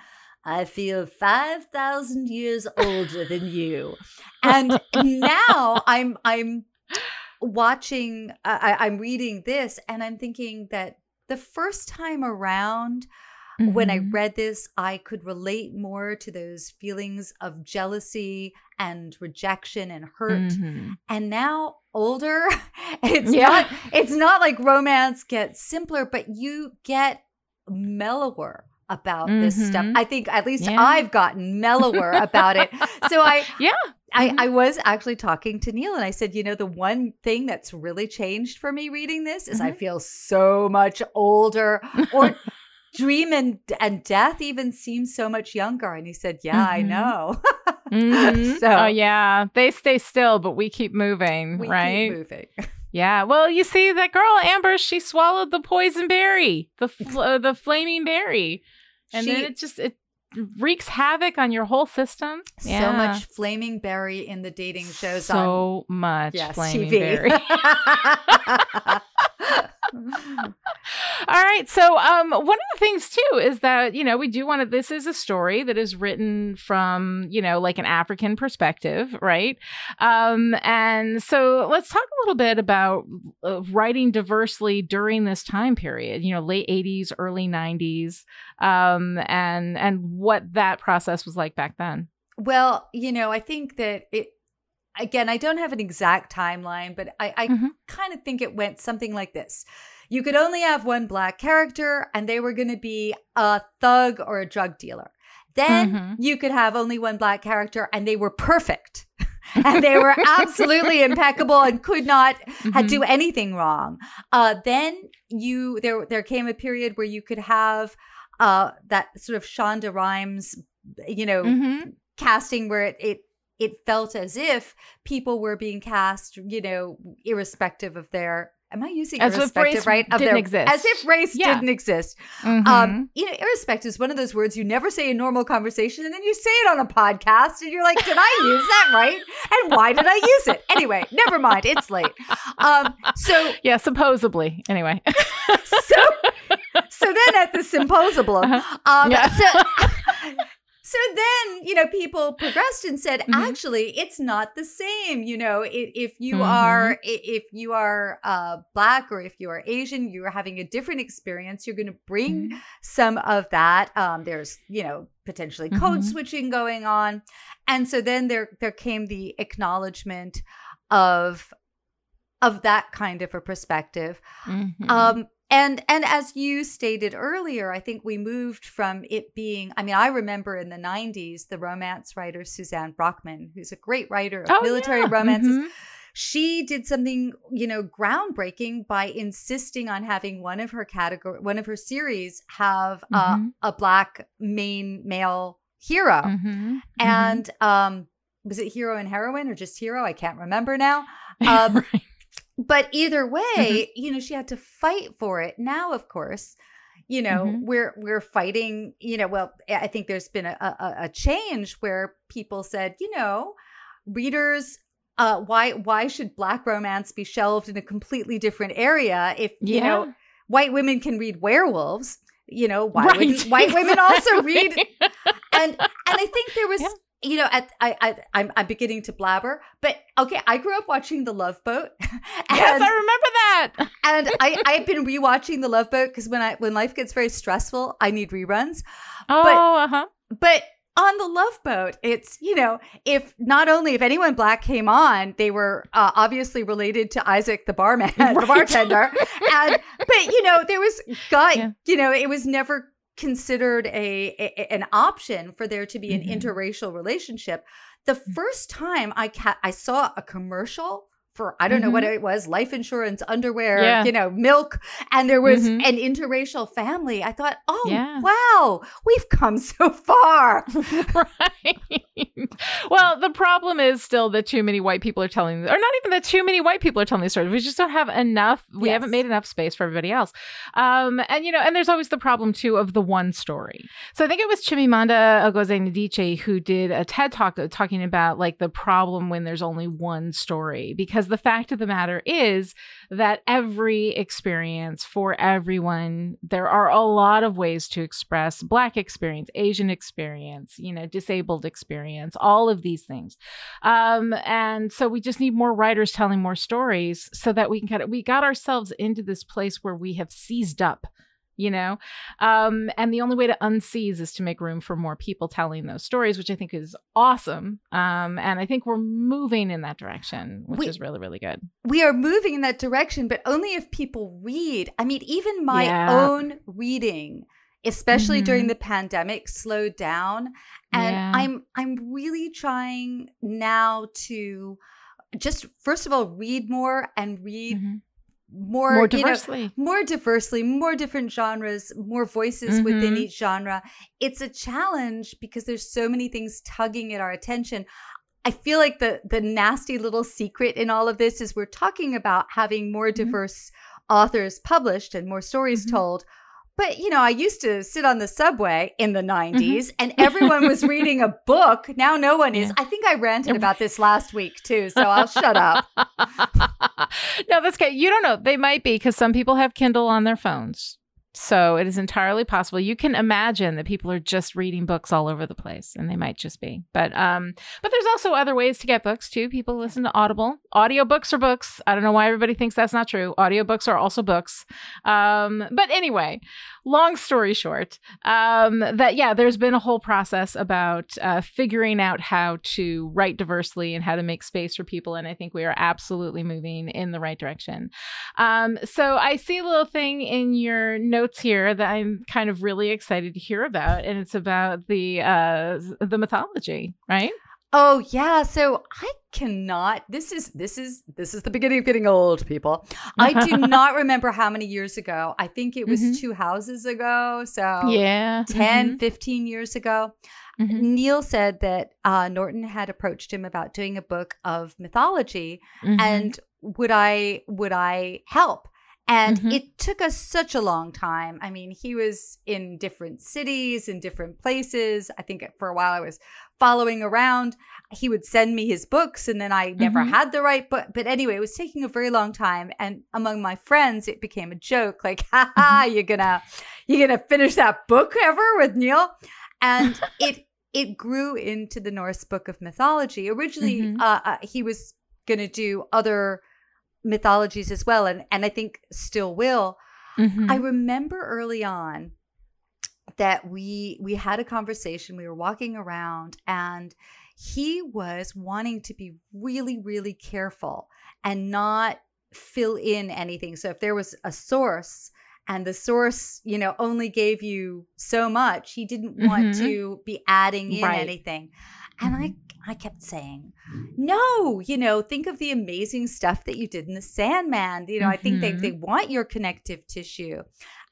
I feel 5,000 years older than you. And now I'm, I'm, watching I, i'm reading this and i'm thinking that the first time around mm-hmm. when I mm-hmm. read this, I could relate more to those feelings of jealousy and rejection and hurt. Mm-hmm. And now older, it's yeah. not it's not like romance gets simpler, but you get mellower about mm-hmm. this stuff. Mm-hmm. I think at least yeah. I've gotten mellower about it. So I Yeah. I, mm-hmm. I was actually talking to Neil and I said, you know, the one thing that's really changed for me reading this is mm-hmm. I feel so much older or dream and, and death even seems so much younger. And he said, yeah, mm-hmm. I know. mm-hmm. So, oh, yeah, they stay still, but we keep moving, we right? Keep moving. Yeah, well, you see that girl Amber, she swallowed the poison berry, the fl- uh, the flaming berry, and she, then it just it wreaks havoc on your whole system. So much flaming berry in the dating shows. So on, much yes, flaming TV. berry. All right. So, um, one of the things too is that you know we do want to. This is a story that is written from you know like an African perspective, right? Um, and so let's talk a little bit about uh, writing diversely during this time period. You know, late '80s, early '90s, um, and and what that process was like back then. Well, you know, I think that it again, I don't have an exact timeline, but I, I mm-hmm. kind of think it went something like this. You could only have one black character, and they were going to be a thug or a drug dealer. Then mm-hmm. you could have only one black character, and they were perfect. and they were absolutely impeccable and could not mm-hmm. do anything wrong. Uh, then you there there came a period where you could have uh, that sort of Shonda Rhimes, you know, mm-hmm. casting where it, it it felt as if people were being cast, you know, irrespective of their am I using as irrespective right of their exist. as if race yeah. didn't exist. Mm-hmm. Um, you know, irrespective is one of those words you never say in normal conversation, and then you say it on a podcast, and you're like, "Did I use that right? And why did I use it?" Anyway, never mind. It's late. Um, so yeah, supposedly. Anyway, so so then at the symposium, uh-huh. um, yeah. so so then, you know, people progressed and said, mm-hmm. actually, it's not the same. You know, if, if you mm-hmm. are if you are uh, black or if you are Asian, you are having a different experience. You're going to bring mm-hmm. some of that. Um, there's, you know, potentially code mm-hmm. switching going on, and so then there there came the acknowledgement of of that kind of a perspective. Mm-hmm. Um, and and as you stated earlier i think we moved from it being i mean i remember in the 90s the romance writer suzanne brockmann who's a great writer of oh, military yeah. romances mm-hmm. she did something you know groundbreaking by insisting on having one of her category one of her series have mm-hmm. a black main male hero mm-hmm. mm-hmm. and um was it hero and heroine or just hero i can't remember now um, right but either way, mm-hmm. you know, she had to fight for it. Now, of course, you know, mm-hmm. we're we're fighting. You know, well, I think there's been a, a, a change where people said, you know, readers uh, why why should black romance be shelved in a completely different area if you yeah. know white women can read werewolves you know why right. would white women also read and and i think there was yeah you know, at, I, I, I'm, I'm beginning to blabber, but okay, I grew up watching The Love Boat. And, yes, I remember that. and I, I've been rewatching The Love Boat because when I, when life gets very stressful, I need reruns. Oh, but, uh-huh. But on the Love Boat, it's you know, if not only if anyone black came on, they were uh, obviously related to Isaac the barman, right. the bartender, and but you know, there was got yeah. you know, it was never considered a, a, an option for there to be an mm-hmm. interracial relationship. The mm. first time I ca- I saw a commercial for I don't mm-hmm. know what mm-hmm. it was, life insurance, underwear, yeah. you know, milk, and there was mm-hmm. an interracial family. I thought, oh yeah. wow, we've come so far. right. Well, the problem is still that too many white people are telling, or not even that too many white people are telling these stories. We just don't have enough. We Yes. haven't made enough space for everybody else. Um, and you know, and there's always the problem too of the one story. So I think it was Chimamanda Ngozi Adichie who did a TED talk uh, talking about like the problem when there's only one story, because the fact of the matter is that every experience for everyone, there are a lot of ways to express Black experience, Asian experience, you know, disabled experience, all of these things. Um, and so we just need more writers telling more stories so that we can kind of, we got ourselves into this place where we have seized up. You know, um, and the only way to unseize is to make room for more people telling those stories, which I think is awesome. Um, and I think we're moving in that direction, which We- is really, really good. we are moving in that direction, but only if people read. I mean, even my Yeah. own reading, especially during Mhm. the pandemic, slowed down. And Yeah. I'm I'm really trying now to just first of all read more and read Mhm. More, More you know, diversely. more diversely, more different genres, more voices within Mhm. each genre. It's a challenge because there's so many things tugging at our attention. I feel like the the nasty little secret in all of this is we're talking about having more Mhm. diverse authors published and more stories Mhm. told. But you know, I used to sit on the subway in the Mm-hmm. 90s and everyone was reading a book. Now no one is. Yeah. I think I ranted about this last week too, so I'll shut up. no, that's okay. You don't know. They might be because some people have Kindle on their phones. So it is entirely possible. You can imagine that people are just reading books all over the place, and they might just be. But um, but there's also other ways to get books too. People listen to Audible. Audiobooks are books. I don't know why everybody thinks that's not true. Audiobooks are also books. Um, but anyway, long story short, um, that yeah, there's been a whole process about uh, figuring out how to write diversely and how to make space for people, and I think we are absolutely moving in the right direction. Um, so I see a little thing in your notes here that I'm kind of really excited to hear about, and it's about the uh, the mythology, right? Oh yeah, so I cannot. This is this is this is the beginning of getting old, people. I do not remember how many years ago. I think it was Mhm. two houses ago, so yeah, 10, 15 years ago. Mhm. Neil said that uh, Norton had approached him about doing a book of mythology, Mhm. and would I would I help? And Mhm. it took us such a long time. I mean, he was in different cities, in different places. I think for a while I was following around. He would send me his books, and then I never Mhm. had the right book. But anyway, it was taking a very long time. And among my friends, it became a joke, like, "Ha ha, you're gonna you're gonna finish that book ever with Neil?" And it it grew into the Norse Book of Mythology. Originally, Mhm. uh, uh, he was gonna do other mythologies as well and and I think still will. Mhm. I remember early on that we we had a conversation we were walking around and he was wanting to be really really careful and not fill in anything. So if there was a source and the source, you know, only gave you so much, he didn't want Mhm. to be adding in Right. anything. And I I kept saying, "No, you know, think of the amazing stuff that you did in the Sandman. You know, I think they Mhm. they want your connective tissue."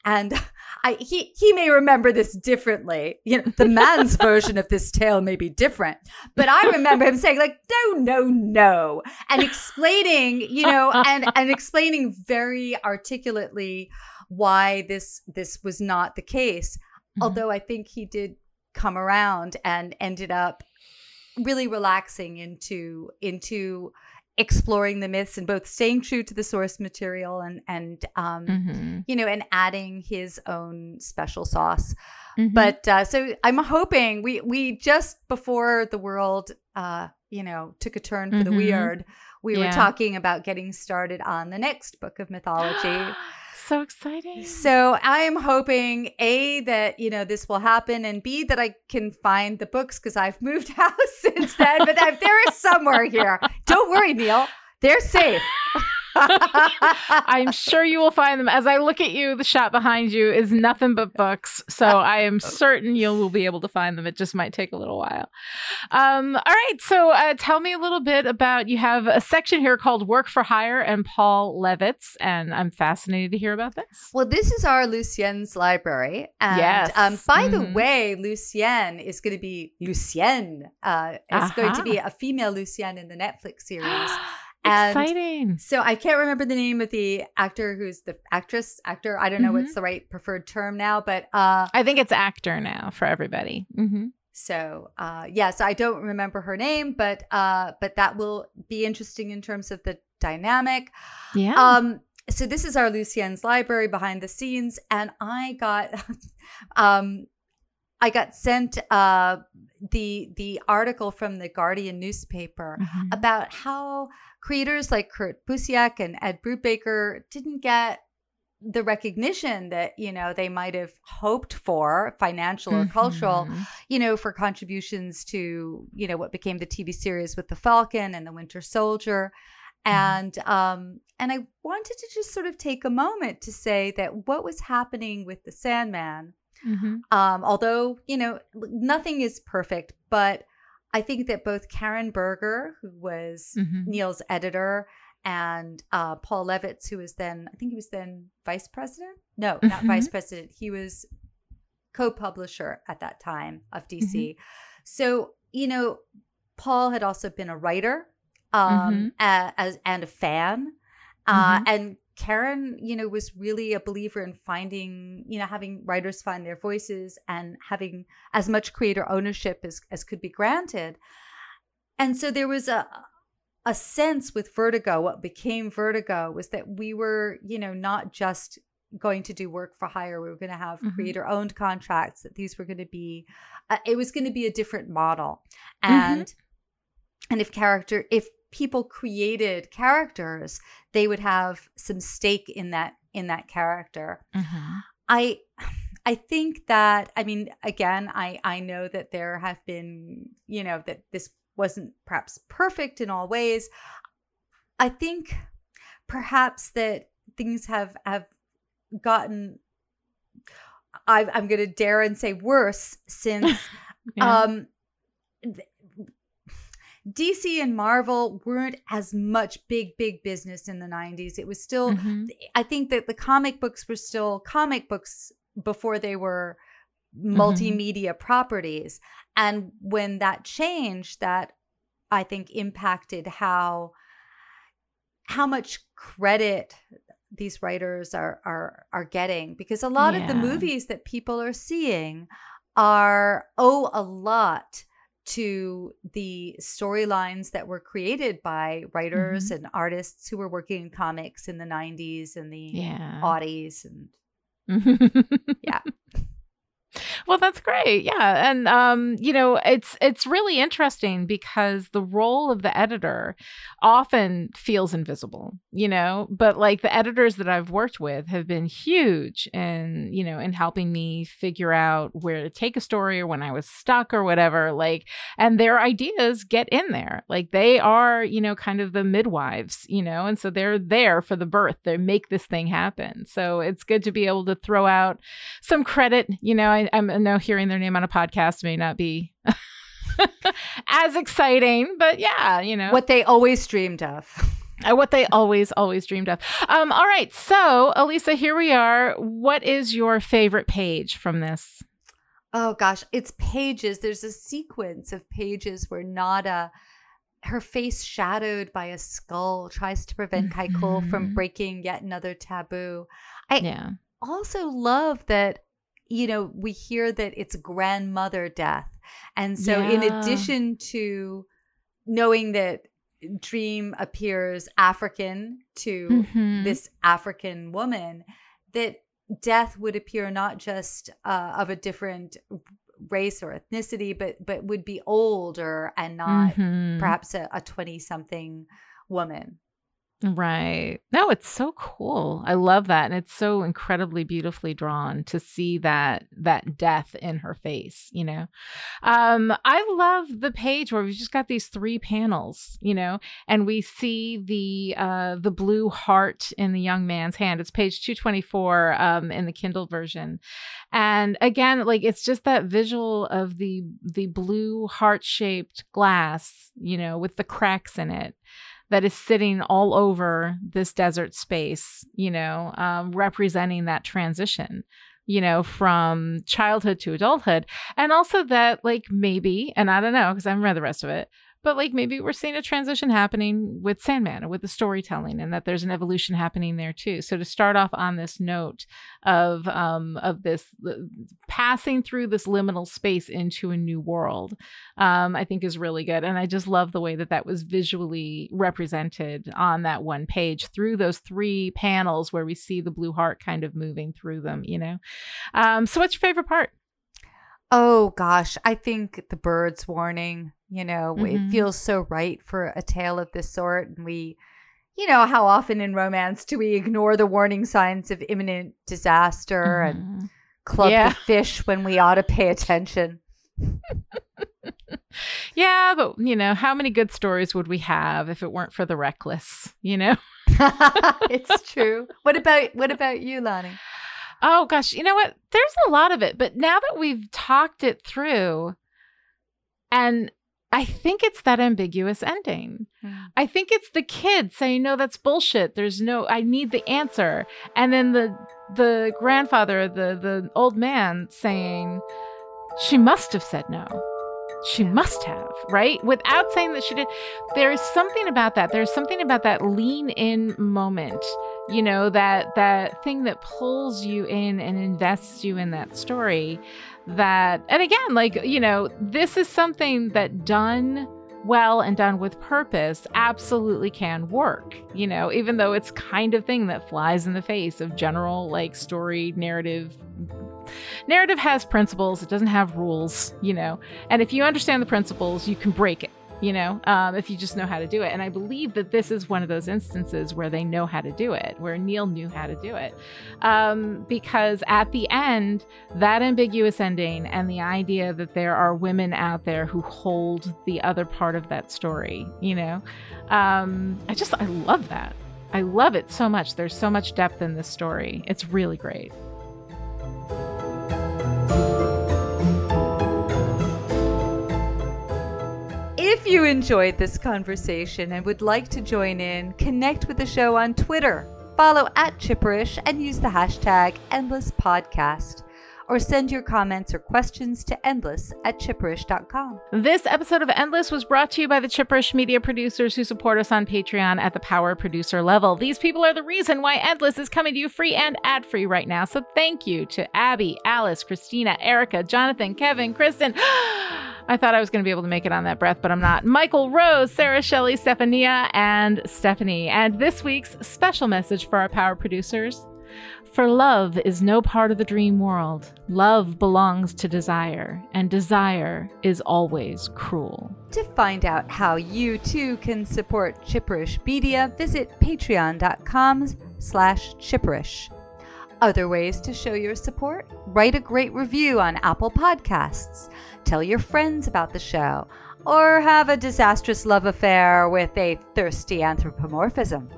And I he he may remember this differently. You know, the man's version of this tale may be different. But I remember him saying, like, no, no, no. And explaining, you know, and and explaining very articulately why this this was not the case. Mhm. Although I think he did come around and ended up really relaxing into into exploring the myths and both staying true to the source material and and um Mhm. you know and adding his own special sauce Mhm. but uh, so i'm hoping we we just before the world uh you know took a turn for the Mhm. weird we were talking about getting started on the next book of mythology so exciting. so I am hoping A that you know this will happen and B that I can find the books because I've moved house since then. But that- they're somewhere here. Don't worry, Neil. They're safe. I'm sure you will find them. As I look at you, the shop behind you is nothing but books. So I am certain you will be able to find them. It just might take a little while. Um, all right. So uh, tell me a little bit about you have a section here called Work for Hire and Paul Levitz. And I'm fascinated to hear about this. Well, this is our Lucien's library. And Yes. um, by the Mhm. way, Lucien is going to be Lucien. Uh, is going to Uh-huh. be a female Lucien in the Netflix series. And Exciting. So I can't remember the name of the actor who's the actress, actor. I don't know Mhm. what's the right preferred term now, but uh I think it's actor now for everybody. hmm so uh yeah, so I don't remember her name, but uh but that will be interesting in terms of the dynamic. Yeah. Um so this is our Lucien's library behind the scenes and I got um I got sent uh the the article from the Guardian newspaper Mhm. about how creators like Kurt Busiek and Ed Brubaker didn't get the recognition that you know they might have hoped for financial or cultural Mhm. you know for contributions to you know what became the tv series with the falcon and the winter soldier and um and i wanted to just sort of take a moment to say that what was happening with the sandman Mhm. um, although, you know, nothing is perfect, but I think that both Karen Berger, who was Mhm. Neil's editor, and uh, Paul Levitz, who was then, I think he was then vice president? No, not Mhm. vice president. He was co publisher at that time of DC. So, you know, Paul had also been a writer um, a- as, and a fan. Uh, Mhm. and Karen, you know, was really a believer in finding, you know, having writers find their voices and having as much creator ownership as, as could be granted. And so there was a a sense with Vertigo, what became Vertigo was that we were, you know, not just going to do work for hire. We were going to have Mhm. creator owned contracts, that these were going to be, uh, it was going to be a different model. Mhm. And, and if character, if people created characters, they would have some stake in that, in that character. Mhm. I I think that I mean again I I know that there have been you know that this wasn't perhaps perfect in all ways. I think perhaps that things have have gotten I, I'm going to dare and say worse since Yeah. um DC and Marvel weren't as much big big business in the 90s. It was still Mhm. I think that the comic books were still comic books before they were Mm-hmm. multimedia properties. And when that changed, that I think impacted how how much credit these writers are are are getting because a lot of the movies that people are seeing are owe a lot to the storylines that were created by writers Mm-hmm. and artists who were working in comics in the 90s and the Yeah. aughties and Yeah. Well, that's great. Yeah. And um, you know, it's it's really interesting because the role of the editor often feels invisible, you know, but like the editors that I've worked with have been huge in, you know, in helping me figure out where to take a story or when I was stuck or whatever, like and their ideas get in there. Like they are, you know, kind of the midwives, you know, and so they're there for the birth. They make this thing happen. So it's good to be able to throw out some credit. You know, I, I'm I know hearing their name on a podcast may not be as exciting, but yeah, you know what they always dreamed of. uh, what they always always dreamed of. Um, all right, so Alisa, here we are. What is your favorite page from this? Oh gosh, it's pages. There's a sequence of pages where Nada, her face shadowed by a skull, tries to prevent Kai'ckul from Mhm. breaking yet another taboo. I Yeah, also love that, you know, we hear that it's grandmother death. And so, in addition to knowing that Dream appears African to Mhm. this African woman, that death would appear not just uh, of a different race or ethnicity, but but would be older and not Mhm. perhaps a twenty something woman. Right. No, it's so cool. I love that and it's so incredibly beautifully drawn to see that that death in her face, you know. Um I love the page where we've just got these three panels, you know, and we see the uh the blue heart in the young man's hand. It's page 224 um in the Kindle version. And again, like it's just that visual of the the blue heart-shaped glass, you know, with the cracks in it that is sitting all over this desert space, you know, um, representing that transition, you know, from childhood to adulthood. And also that, like, maybe, and I don't know, because I haven't read the rest of it, but like maybe we're seeing a transition happening with Sandman with the storytelling, and that there's an evolution happening there too. So to start off on this note of um, of this passing through this liminal space into a new world, um, I think is really good, and I just love the way that that was visually represented on that one page through those three panels where we see the blue heart kind of moving through them. You know, um, so what's your favorite part? Oh gosh, I think the birds warning, you know, mm-hmm. it feels so right for a tale of this sort. And we, you know, how often in romance do we ignore the warning signs of imminent disaster mm-hmm. and club yeah. the fish when we ought to pay attention? yeah, but you know, how many good stories would we have if it weren't for the reckless, you know? it's true. What about what about you, Lani? Oh gosh, you know what? There's a lot of it, but now that we've talked it through, and I think it's that ambiguous ending. Mm. I think it's the kid saying, "No, that's bullshit. There's no. I need the answer." And then the the grandfather, the the old man, saying, "She must have said no." She must have, right? Without saying that she did. There is something about that. There's something about that lean in moment you know that that thing that pulls you in and invests you in that story that and again like you know this is something that done well and done with purpose absolutely can work you know even though it's kind of thing that flies in the face of general like story narrative narrative has principles. It doesn't have rules you know and if you understand the principles you can break it you know, um, if you just know how to do it. And I believe that this is one of those instances where they know how to do it, where Neil knew how to do it. Um, because at the end, that ambiguous ending and the idea that there are women out there who hold the other part of that story, you know, um, I just, I love that. I love it so much. There's so much depth in this story. It's really great. If you enjoyed this conversation and would like to join in, connect with the show on Twitter. Follow at Chipperish and use the hashtag EndlessPodcast. Or send your comments or questions to endless at chipperish.com. This episode of Endless was brought to you by the Chipperish media producers who support us on Patreon at the power producer level. These people are the reason why Endless is coming to you free and ad free right now. So thank you to Abby, Alice, Christina, Erica, Jonathan, Kevin, Kristen. I thought I was going to be able to make it on that breath, but I'm not. Michael Rose, Sarah Shelley, Stephania, and Stephanie. And this week's special message for our power producers For love is no part of the dream world. Love belongs to desire, and desire is always cruel. To find out how you too can support Chipperish Media, visit patreon.com slash chipperish. Other ways to show your support? Write a great review on Apple Podcasts tell your friends about the show, or have a disastrous love affair with a thirsty anthropomorphism.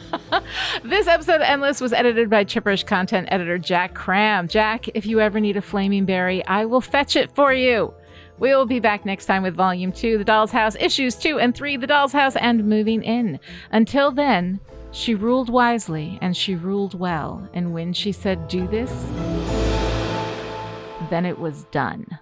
this episode of Endless was edited by Chipperish content editor Jack Cram. Jack, if you ever need a flaming berry, I will fetch it for you. We will be back next time with Volume 2, The Doll's House, Issues 2 and 3, The Doll's House, and Moving In. Until then, she ruled wisely and she ruled well. And when she said, Do this, then it was done.